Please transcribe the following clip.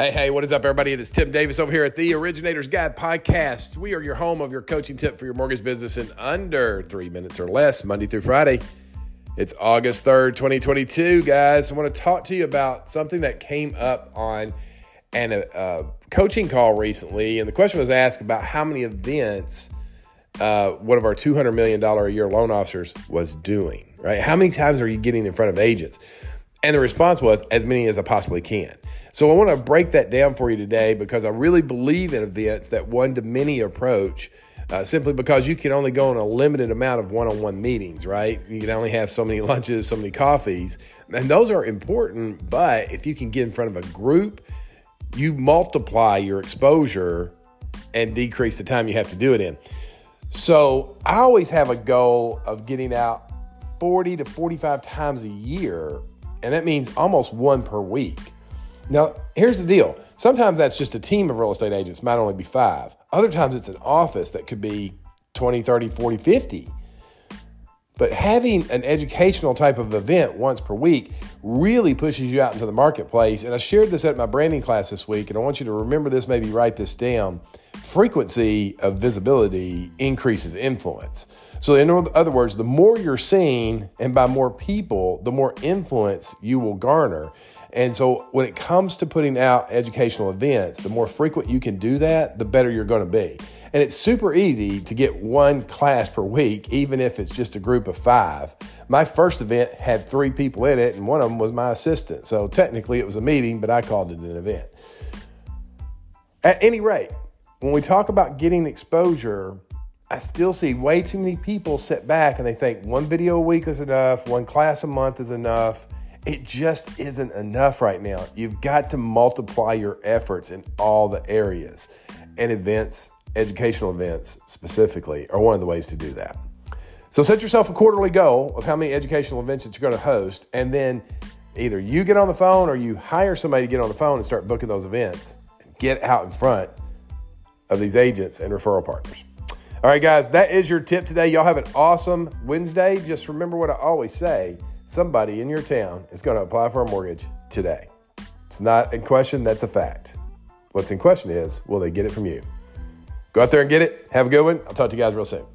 Hey, hey, what is up, everybody? It is Tim Davis over here at the Originators Guide Podcast. We are your home of your coaching tip for your mortgage business in under three minutes or less, Monday through Friday. It's August 3rd, 2022, guys. I want to talk to you about something that came up on an, a, uh, coaching call recently. And the question was asked about how many events uh, one of our $200 million a year loan officers was doing, right? How many times are you getting in front of agents? And the response was as many as I possibly can. So I want to break that down for you today because I really believe in events that one to many approach. Uh, simply because you can only go on a limited amount of one-on-one meetings, right? You can only have so many lunches, so many coffees, and those are important. But if you can get in front of a group, you multiply your exposure and decrease the time you have to do it in. So I always have a goal of getting out 40 to 45 times a year, and that means almost one per week. Now, here's the deal. Sometimes that's just a team of real estate agents, might only be five. Other times it's an office that could be 20, 30, 40, 50. But having an educational type of event once per week really pushes you out into the marketplace. And I shared this at my branding class this week, and I want you to remember this, maybe write this down. Frequency of visibility increases influence. So, in other words, the more you're seen, and by more people, the more influence you will garner. And so when it comes to putting out educational events, the more frequent you can do that, the better you're going to be. And it's super easy to get one class per week, even if it's just a group of five. My first event had three people in it, and one of them was my assistant. So technically it was a meeting, but I called it an event. At any rate, when we talk about getting exposure, I still see way too many people sit back and they think one video a week is enough, one class a month is enough it just isn't enough right now. You've got to multiply your efforts in all the areas. And events, educational events specifically, are one of the ways to do that. So set yourself a quarterly goal of how many educational events that you're going to host, and then either you get on the phone or you hire somebody to get on the phone and start booking those events. And get out in front of these agents and referral partners. All right, guys, that is your tip today. Y'all have an awesome Wednesday. Just remember what I always say somebody in your town is going to apply for a mortgage today. It's not in question, that's a fact. What's in question is will they get it from you? Go out there and get it. Have a good one. I'll talk to you guys real soon.